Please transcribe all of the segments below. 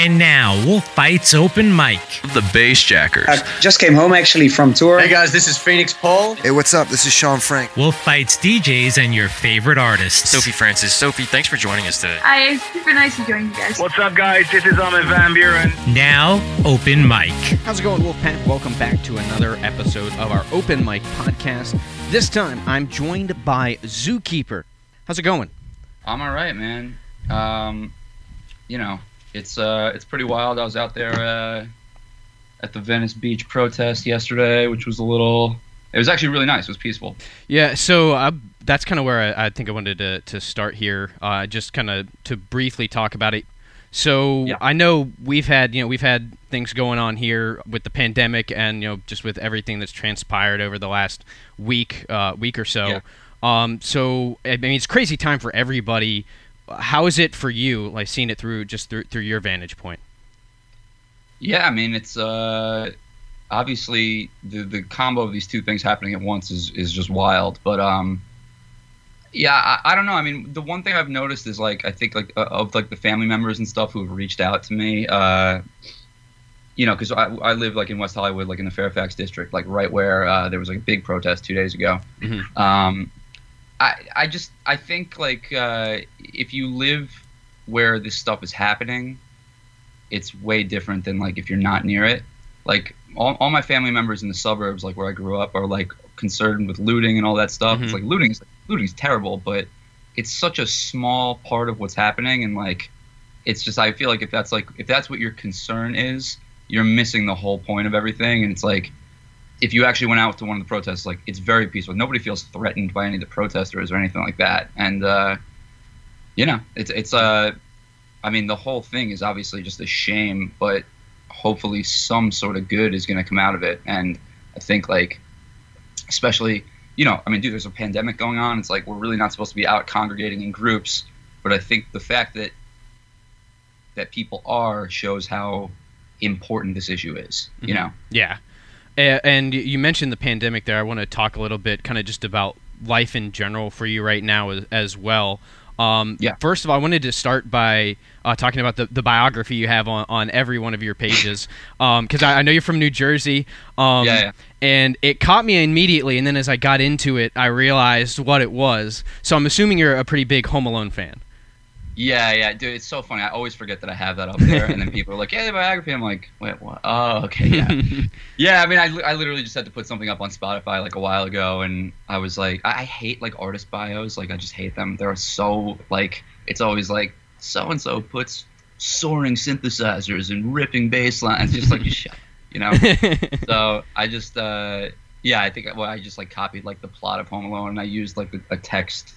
And now, Wolf Fights Open Mic. The Bassjackers. I just came home actually from tour. Hey guys, this is Phoenix Paul. Hey, what's up? This is Sean Frank. Wolf Fights DJs and your favorite artists. Sophie Francis. Sophie, thanks for joining us today. Hi, super nice to join you guys. What's up, guys? This is Armin van Buuren. Now, Open Mic. How's it going, Wolfpack? Welcome back to another episode of our Open Mic podcast. This time, I'm joined by Zookeeper. How's it going? I'm all right, man. Um, you know, it's uh, it's pretty wild. I was out there uh, at the Venice Beach protest yesterday, which was a little. It was actually really nice. It was peaceful. Yeah, so uh, that's kind of where I, I, think I wanted to, to start here. Uh, just kind of to briefly talk about it. So yeah. I know we've had you know we've had things going on here with the pandemic and you know just with everything that's transpired over the last week uh, week or so. Yeah. Um, so I mean it's crazy time for everybody how is it for you, like seeing it through just through through your vantage point? Yeah, I mean, it's uh, obviously the the combo of these two things happening at once is is just wild. But um, yeah, I, I don't know. I mean, the one thing I've noticed is like I think like uh, of like the family members and stuff who have reached out to me. Uh, you know, because I, I live like in West Hollywood, like in the Fairfax district, like right where uh, there was like a big protest two days ago. Mm-hmm. Um, I, I just I think like uh, if you live where this stuff is happening, it's way different than like if you're not near it. Like all, all my family members in the suburbs, like where I grew up, are like concerned with looting and all that stuff. Mm-hmm. It's like looting is looting is terrible, but it's such a small part of what's happening, and like it's just I feel like if that's like if that's what your concern is, you're missing the whole point of everything, and it's like if you actually went out to one of the protests, like it's very peaceful. Nobody feels threatened by any of the protesters or anything like that. And uh, you know, it's it's uh, I mean, the whole thing is obviously just a shame, but hopefully some sort of good is going to come out of it. And I think like, especially, you know, I mean, dude, there's a pandemic going on. It's like we're really not supposed to be out congregating in groups, but I think the fact that that people are shows how important this issue is. You know. Yeah. And you mentioned the pandemic there. I want to talk a little bit, kind of just about life in general for you right now as, as well. Um, yeah. First of all, I wanted to start by uh, talking about the, the biography you have on, on every one of your pages, because um, I, I, know you're from New Jersey. Um, yeah, yeah. And it caught me immediately, and then as I got into it, I realized what it was. So I'm assuming you're a pretty big Home Alone fan. Yeah, yeah, dude, it's so funny. I always forget that I have that up there, and then people are like, "Yeah, the biography." I'm like, "Wait, what? Oh, okay, yeah, yeah." I mean, I, I literally just had to put something up on Spotify like a while ago, and I was like, I, I hate like artist bios. Like, I just hate them. They're so like, it's always like, so and so puts soaring synthesizers and ripping bass lines. Just like, shut, you know. so I just, uh, yeah, I think well, I just like copied like the plot of Home Alone, and I used like a text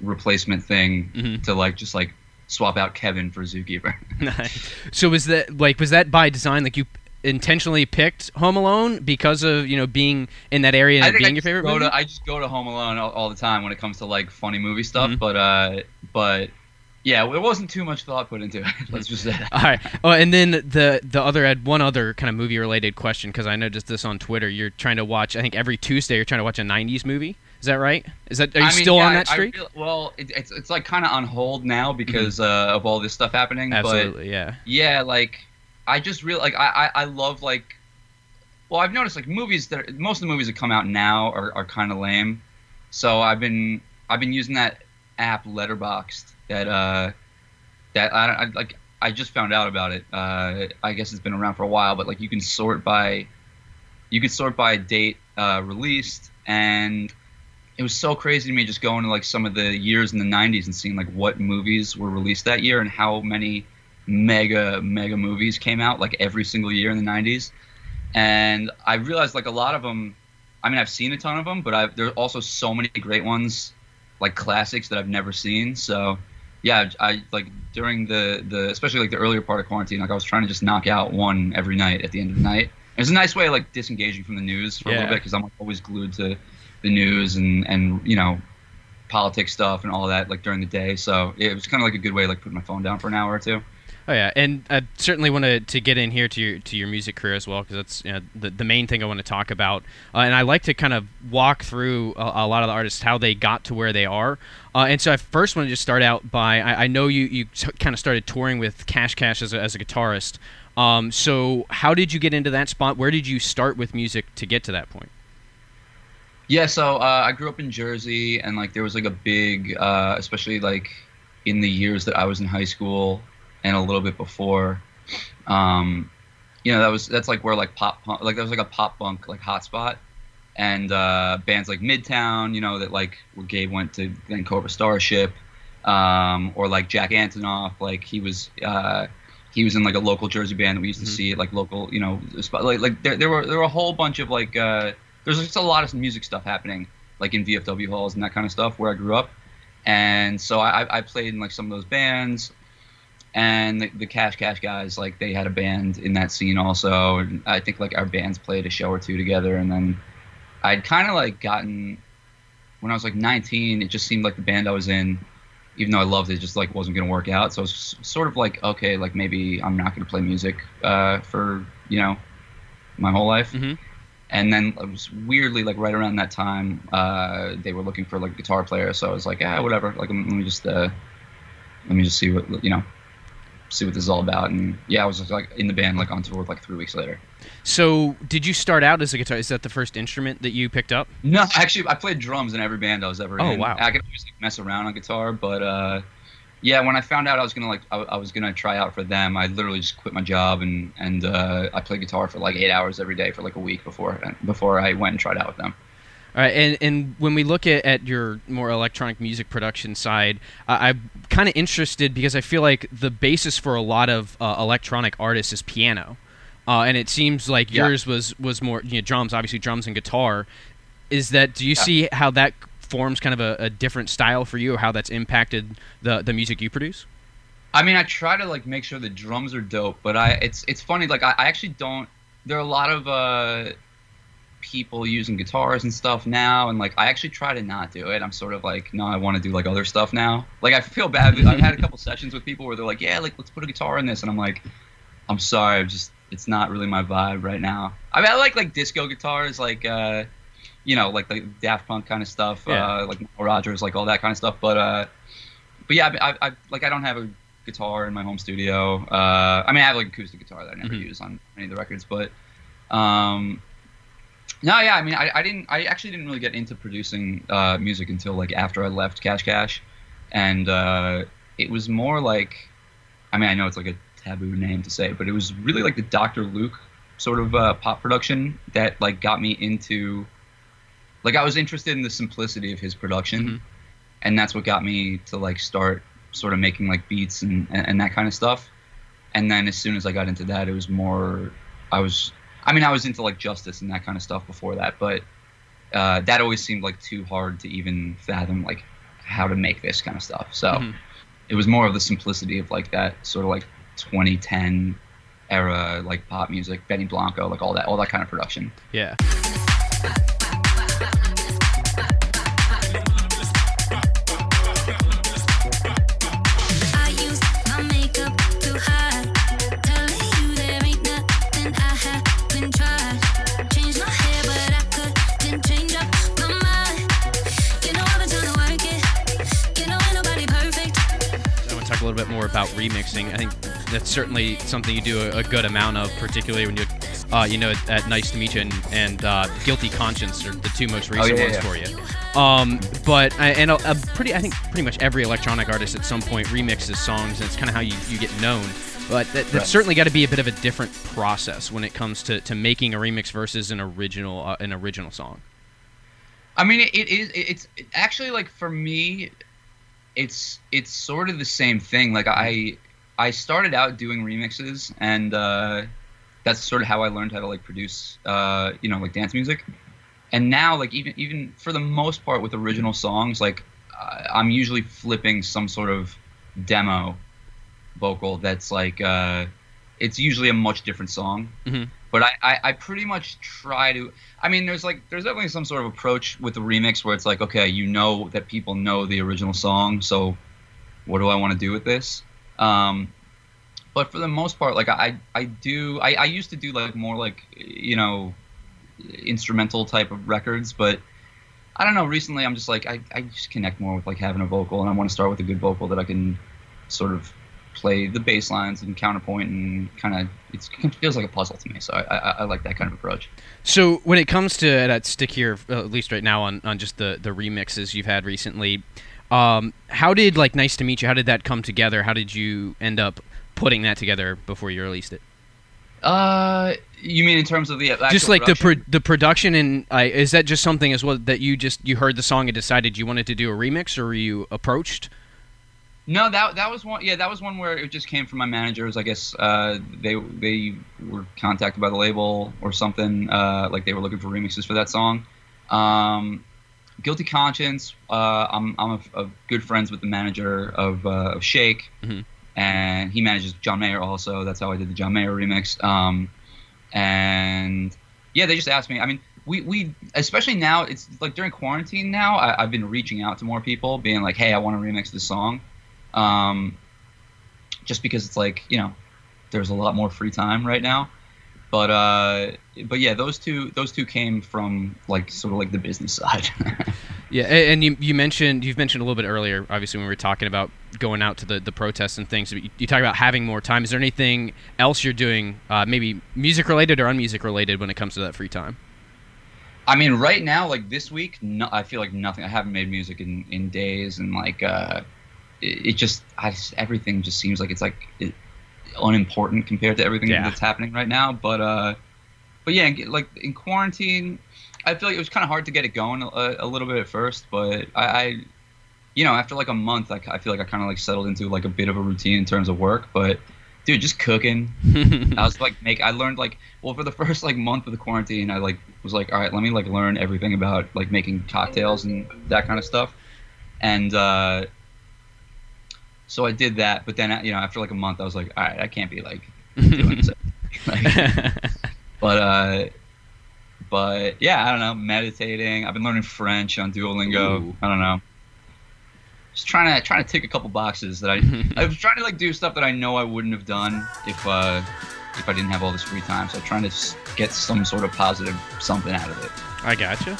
replacement thing mm-hmm. to like just like swap out Kevin for Zookeeper. nice. So was that like was that by design? Like you intentionally picked Home Alone because of you know being in that area and being your favorite movie? To, I just go to Home Alone all, all, the time when it comes to like funny movie stuff. Mm-hmm. But uh, but yeah, it wasn't too much thought put into it. Let's just say that. All right. Oh, and then the the other had one other kind of movie related question because I noticed this on Twitter. You're trying to watch. I think every Tuesday you're trying to watch a '90s movie. Is that right? Is that are you I mean, still yeah, on that streak? I feel, well, it, it's it's like kind of on hold now because uh, of all this stuff happening. Absolutely, but yeah. Yeah, like I just really like I, I I love like. Well, I've noticed like movies that are, most of the movies that come out now are, are kind of lame, so I've been I've been using that app Letterboxd that uh that I, I like I just found out about it. Uh, I guess it's been around for a while, but like you can sort by you can sort by date uh, released and it was so crazy to me just going to like some of the years in the 90s and seeing like what movies were released that year and how many mega mega movies came out like every single year in the 90s and i realized like a lot of them i mean i've seen a ton of them but I've, there are also so many great ones like classics that i've never seen. So yeah i like during the the especially like the earlier part of quarantine like i was trying to just knock out one every night at the end of the night. It was a nice way of like disengaging from the news for a little bit because i'm like, always glued to the news and and you know politics stuff and all that like during the day so it was kind of like a good way like putting my phone down for an hour or two Oh yeah, and I certainly want to, to get in here to your to your music career as well because that's you know, the the main thing I want to talk about. Uh, and I like to kind of walk through a, a, lot of the artists how they got to where they are. Uh, and so I first want to just start out by I, I know you you t- kind of started touring with Cash Cash as a, as a guitarist. Um, so how did you get into that spot? Where did you start with music to get to that point? Yeah, so uh, I grew up in Jersey, and like there was like a big, uh, especially like in the years that I was in high school and a little bit before. Um, you know, that was that's like where like pop punk, like there was like a pop punk like hotspot, and uh, bands like Midtown, you know, that like where Gabe went to then Cobra Starship, um, or like Jack Antonoff, like he was. Uh, he was in like a local Jersey band that we used to mm-hmm. see at like local, you know, spot, like like there, there were there were a whole bunch of like uh, there's just a lot of music stuff happening like in VFW halls and that kind of stuff where I grew up, and so I, I played in like some of those bands, and the, the, Cash Cash guys like they had a band in that scene also, and I think like our bands played a show or two together, and then I'd kind of like gotten when I was like 19, it just seemed like the band I was in, even though I loved it, just like wasn't gonna work out. So I was sort of like, okay, like maybe I'm not gonna play music uh, for you know my whole life. Mm-hmm and then it was weirdly like right around that time uh, they were looking for like a guitar player. So i was like ah whatever. Like let me just uh, let me just see what you know see what this is all about. And yeah i was just like in the band like on tour like three weeks later. So did you start out as a guitar is that the first instrument that you picked up? No actually i played drums in every band i was ever oh, in. wow. I could always like, mess around on guitar but uh yeah, when I found out I was gonna like I, I, was gonna try out for them, I literally just quit my job and and uh, I played guitar for like eight hours every day for like a week before before I went and tried out with them. All right, and and when we look at, at your more electronic music production side, uh, I'm kind of interested because I feel like the basis for a lot of uh, electronic artists is piano, uh, and it seems like yeah. yours was was more you know drums, obviously drums and guitar. Is that do you yeah. see how that forms kind of a, a different style for you, or how that's impacted the the music you produce? I mean, I try to like make sure the drums are dope, but I it's it's funny. Like I, I actually don't. There are a lot of uh, people using guitars and stuff now, and like I actually try to not do it. I'm sort of like, no, I want to do like other stuff now. Like I feel bad. I've had a couple sessions with people where they're like, yeah, like let's put a guitar in this, and I'm like, I'm sorry, I'm just it's not really my vibe right now. I mean, I like like disco guitars, like. uh you know, like the Daft Punk kind of stuff, yeah. uh, like Rodgers, like all that kind of stuff. But uh, but yeah, I, I, like I don't have a guitar in my home studio. Uh, I mean, I have like acoustic guitar that I never mm-hmm. use on any of the records, but um, no, yeah, I mean, I, I didn't, I actually didn't really get into producing uh, music until like after I left Cash Cash, and uh, it was more like, I mean, I know it's like a taboo name to say, but it was really like the Dr. Luke sort of uh, pop production that like got me into like I was interested in the simplicity of his production, mm-hmm. and that's what got me to like start sort of making like beats and, and, and that kind of stuff. And then as soon as I got into that, it was more. I was, I mean, I was into like justice and that kind of stuff before that, but uh, that always seemed like too hard to even fathom like how to make this kind of stuff. So mm-hmm. it was more of the simplicity of like that sort of like 2010 era like pop music, Benny Blanco, like all that, all that kind of production. Yeah. Remixing. I think that's certainly something you do a, a good amount of, particularly when you, uh, you know, at, Nice to Meet You and, and uh, Guilty Conscience are the two most recent oh, yeah, ones yeah. for you. Um, but and a, a, pretty, I think pretty much every electronic artist at some point remixes songs, and it's kind of how you, you get known. But that, that's right. certainly got to be a bit of a different process when it comes to, to making a remix versus an original uh, an original song. I mean, it, it is. It's actually like for me, it's it's sort of the same thing. Like I I started out doing remixes, and uh, that's sort of how I learned how to like produce, uh, you know, like dance music. And now, like even even for the most part with original songs, like I'm usually flipping some sort of demo vocal that's like uh, it's usually a much different song. Mm-hmm. But I, I, I, pretty much try to. I mean, there's like there's definitely some sort of approach with the remix where it's like, okay, you know that people know the original song, so what do I want to do with this? Um, but for the most part, like I I do I, I used to do like more like you know instrumental type of records, but I don't know. Recently, I'm just like I, I just connect more with like having a vocal, and I want to start with a good vocal that I can sort of play the bass lines and counterpoint and kind of it feels like a puzzle to me. So I, I, I, like that kind of approach. So when it comes to that stick here, at least right now on, on just the the remixes you've had recently, um, how did like Nice to Meet You? How did that come together? How did you end up putting that together before you released it? Uh, you mean in terms of the just like production? the pro- the production and uh, is that just something as well that you just you heard the song and decided you wanted to do a remix, or were you approached? No, that that was one. Yeah, that was one where it just came from my managers. I guess uh, they they were contacted by the label or something. Uh, like they were looking for remixes for that song. Um, Guilty Conscience. Uh, I'm I'm a, a good friends with the manager of, uh, of Shake, mm-hmm. and he manages John Mayer also. That's how I did the John Mayer remix. Um, and yeah, they just asked me. I mean, we, we especially now it's like during quarantine now I, have been reaching out to more people being like hey i want to remix this song um, just because it's like you know there's a lot more free time right now. But uh, but yeah, those two those two came from like sort of like the business side. yeah, and you you mentioned you've mentioned a little bit earlier, obviously when we were talking about going out to the the protests and things. You, you talk about having more time. Is there anything else you're doing, uh, maybe music related or unmusic related, when it comes to that free time? I mean, right now, like this week, no, I feel like nothing. I haven't made music in, in days, and like uh, it, it just, I just, everything just seems like it's like it, unimportant compared to everything yeah. that's happening right now. But uh, but yeah, like in quarantine, I feel like it was kind of hard to get it going a, a little bit at first. But I, I, you know, after like a month, like I feel like I kind of like settled into like a bit of a routine in terms of work. But dude, just cooking. I was like make. I learned like well for the first like month of the quarantine, I like was like all right, let me like learn everything about like making cocktails and that kind of stuff. And uh, so I did that, but then you know after like a month, I was like, all right, I can't be like doing this. like, but uh, but yeah, I don't know, meditating. I've been learning French on Duolingo. Ooh. I don't know. Just trying to trying to tick a couple boxes that I I was trying to like do stuff that I know I wouldn't have done if uh if I didn't have all this free time. So I'm trying to get some sort of positive something out of it. I gotcha.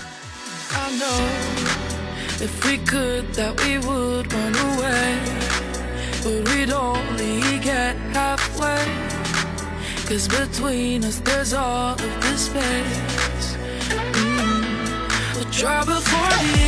I know if we could that we would run away but we'd only get halfway. Cause between us there's all of this space. Mm. We'll try before the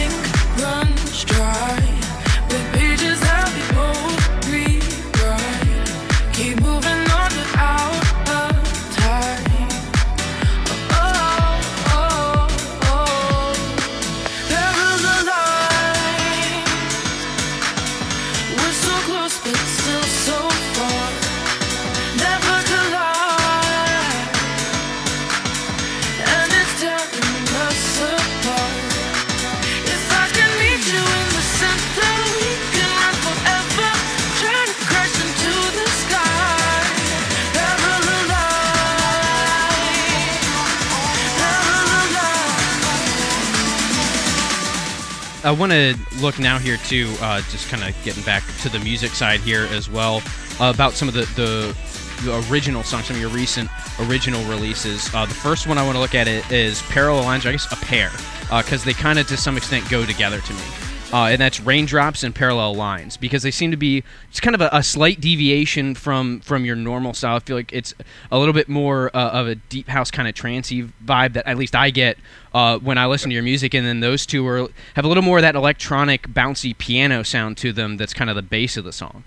I want to look now here too, uh, just kind of getting back to the music side here as well, uh, about some of the, the the original songs, some of your recent original releases. Uh, the first one I want to look at it is Parallel Lines, I guess a pair, because they kind of to some extent go together to me. Uh, and that's raindrops and parallel lines because they seem to be it's kind of a, a slight deviation from from your normal style. I feel like it's a little bit more uh, of a deep house kind of trancey vibe that at least I get uh, when I listen to your music, and then those two are have a little more of that electronic bouncy piano sound to them. That's kind of the base of the song.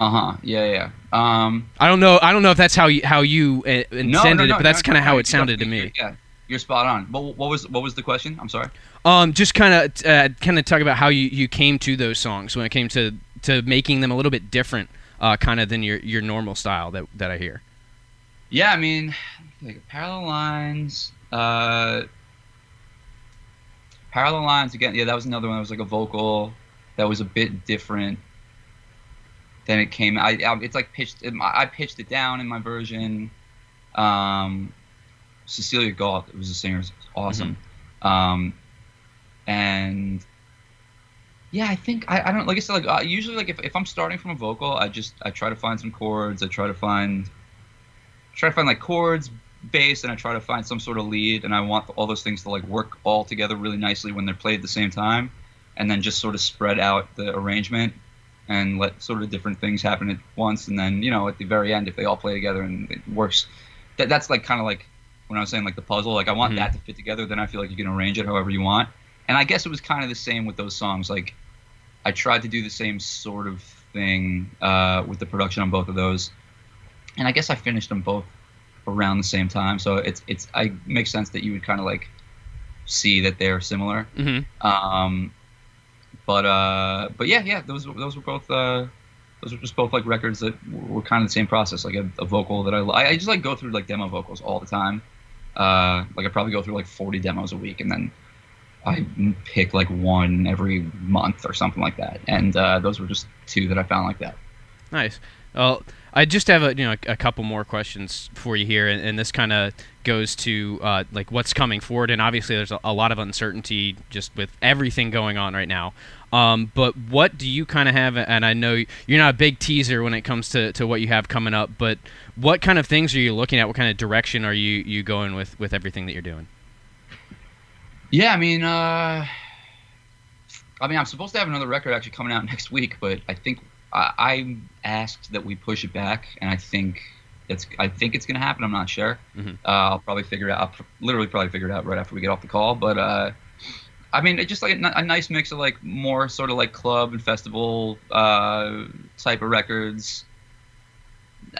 Uh huh. Yeah, yeah. Um, I don't know. I don't know if that's how you how you uh, intended no, no, no, it, but that's kind of how it sounded to me. Yeah, you're spot on. What, what was what was the question? I'm sorry. Um, just kind of uh, kind of talk about how you, you came to those songs when it came to, to making them a little bit different, uh, kind of than your, your normal style that that I hear. Yeah, I mean, like parallel lines. Uh, parallel lines again. Yeah, that was another one. That was like a vocal that was a bit different than it came. I, I it's like pitched. I pitched it down in my version. Um, Cecilia Galt was the singer. Was awesome. Um, and yeah, I think I, I don't like I said like uh, usually like if, if I'm starting from a vocal, I just I try to find some chords. I try to find try to find like chords, bass, and I try to find some sort of lead. And I want all those things to like work all together really nicely when they're played at the same time, and then just sort of spread out the arrangement and let sort of different things happen at once. And then you know at the very end, if they all play together and it works, that that's like kind of like when I was saying like the puzzle. Like I want Mhm. that to fit together. Then I feel like you can arrange it however you want. And I guess it was kind of the same with those songs. Like I tried to do the same sort of thing uh, with the production on both of those, and I guess I finished them both around the same time. So it's it's I makes sense that you would kind of like see that they're similar. Mm-hmm. Um, but uh, but yeah, yeah, those those were both uh, those were just both like records that were kind of the same process. Like a, a vocal that I I just like go through like demo vocals all the time. Uh, like I probably go through like 40 demos a week, and then I pick like one every month or something like that. And uh, those were just two that I found like that. Nice. Well, I just have a you know a, couple more questions for you here, and, and this kind of goes to uh, like what's coming forward, and obviously there's a, a lot of uncertainty just with everything going on right now. Um, but what do you kind of have? And I know you're not a big teaser when it comes to, to what you have coming up, but what kind of things are you looking at? What kind of direction are you you going with with everything that you're doing? Yeah, I mean, uh, I mean, I'm supposed to have another record actually coming out next week, but I think I, I asked that we push it back, and I think it's I think it's gonna happen. I'm not sure. Mhm. Uh, I'll probably figure it out. I'll literally probably figure it out right after we get off the call. But uh, I mean, it's just like a nice mix of like more sort of like club and festival uh, type of records.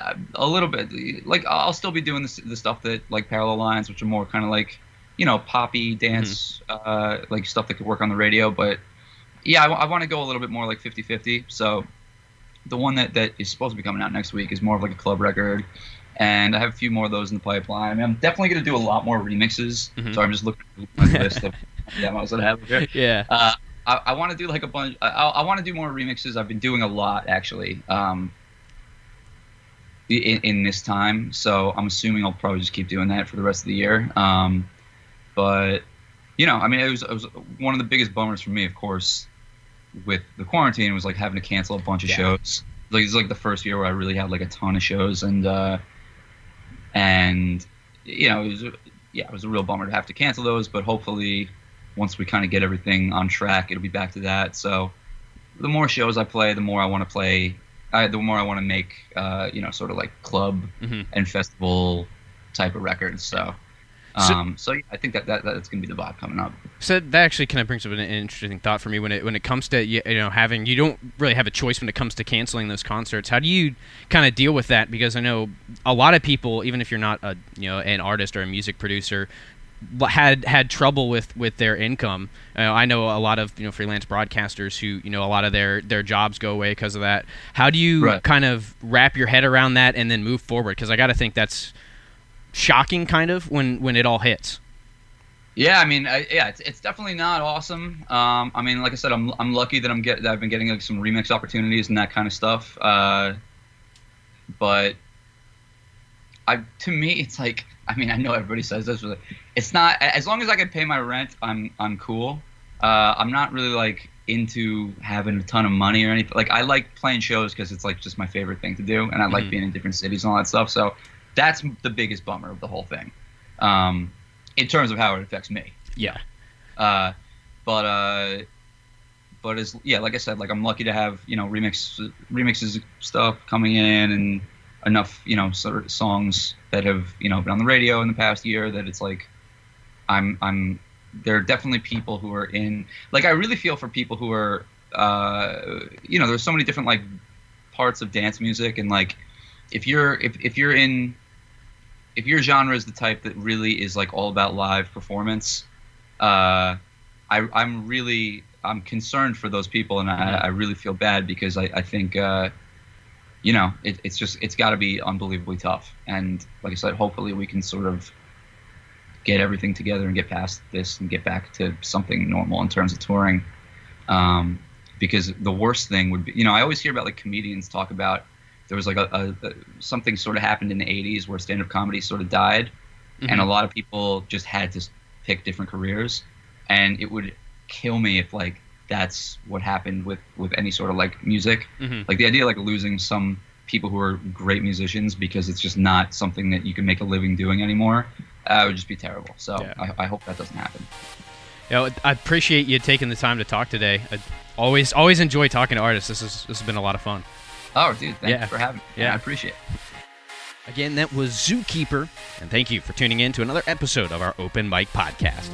Uh, a little bit like I'll still be doing the, the stuff that like parallel lines, which are more kind of like you know poppy dance, uh, like stuff that could work on the radio. But yeah, I, want to go a little bit more like 50-50. So the one that, that is supposed to be coming out next week is more of like a club record. And I have a few more of those in the pipeline. I mean, I'm definitely going to do a lot more remixes. Mhm. So I'm just looking at my list of demos that I have here. Yeah. Uh, I, I want to do like a bunch. I, I want to do more remixes. I've been doing a lot actually. Um, in, in this time, so I'm assuming I'll probably just keep doing that for the rest of the year. Um, but you know, I mean, it was, it was one of the biggest bummers for me, of course, with the quarantine was like having to cancel a bunch of Yeah. shows. Like it's like the first year where I really had like a ton of shows, and uh, and you know, it was yeah, it was a real bummer to have to cancel those. But hopefully, once we kind of get everything on track, it'll be back to that. So the more shows I play, the more I want to play. I, the more I want to make, uh, you know, sort of like club Mhm. and festival type of records. So, So- um, so, yeah, I think that, that that's gonna be the vibe coming up. So that actually kind of brings up an interesting thought for me when it when it comes to you you know having you don't really have a choice when it comes to canceling those concerts. How do you kind of deal with that? Because I know a lot of people, even if you're not a you know an artist or a music producer, had had trouble with with their income. Uh, I know a lot of you know freelance broadcasters who you know a lot of their their jobs go away because of that. How do you Right. kind of wrap your head around that and then move forward? Because I got to think that's shocking, kind of when when it all hits. Yeah, I mean, I, yeah, it's, it's definitely not awesome. Um, I mean, like I said, I'm I'm lucky that I'm get that I've been getting like some remix opportunities and that kind of stuff. Uh, but I to me, it's like I mean, I know everybody says this, but it's not as long as I can pay my rent, I'm I'm cool. Uh, I'm not really like into having a ton of money or anything. Like I like playing shows because it's like just my favorite thing to do, and I like Mhm. being in different cities and all that stuff. So that's the biggest bummer of the whole thing. Um, in terms of how it affects me. Yeah. Uh, but uh, but as yeah, like I said, like I'm lucky to have you know remix remixes stuff coming in and enough you know sort of songs that have you know been on the radio in the past year that it's like I'm I'm there are definitely people who are in like I really feel for people who are uh, you know there's so many different like parts of dance music and like if you're if, if you're in if your genre is the type that really is like all about live performance, uh, I, I'm really I'm concerned for those people, and I, I really feel bad because I, I think uh, you know it, it's just it's got to be unbelievably tough. And like I said, hopefully we can sort of get everything together and get past this and get back to something normal in terms of touring. Um, because the worst thing would be, you know, I always hear about like comedians talk about there was like a, a, a something sort of happened in the 80s where stand-up comedy sort of died and a lot of people just had to pick different careers and it would kill me if like that's what happened with with any sort of like music. Mhm. Like the idea of like losing some people who are great musicians because it's just not something that you can make a living doing anymore. Uh, would just be terrible. So Yeah. I, I hope that doesn't happen. You know, I appreciate you taking the time to talk today. I always always enjoy talking to artists. This is this has been a lot of fun. Oh, dude, thanks Yeah. for having me. Yeah. I appreciate it. Again, that was Zookeeper, and thank you for tuning in to another episode of our Open Mic Podcast.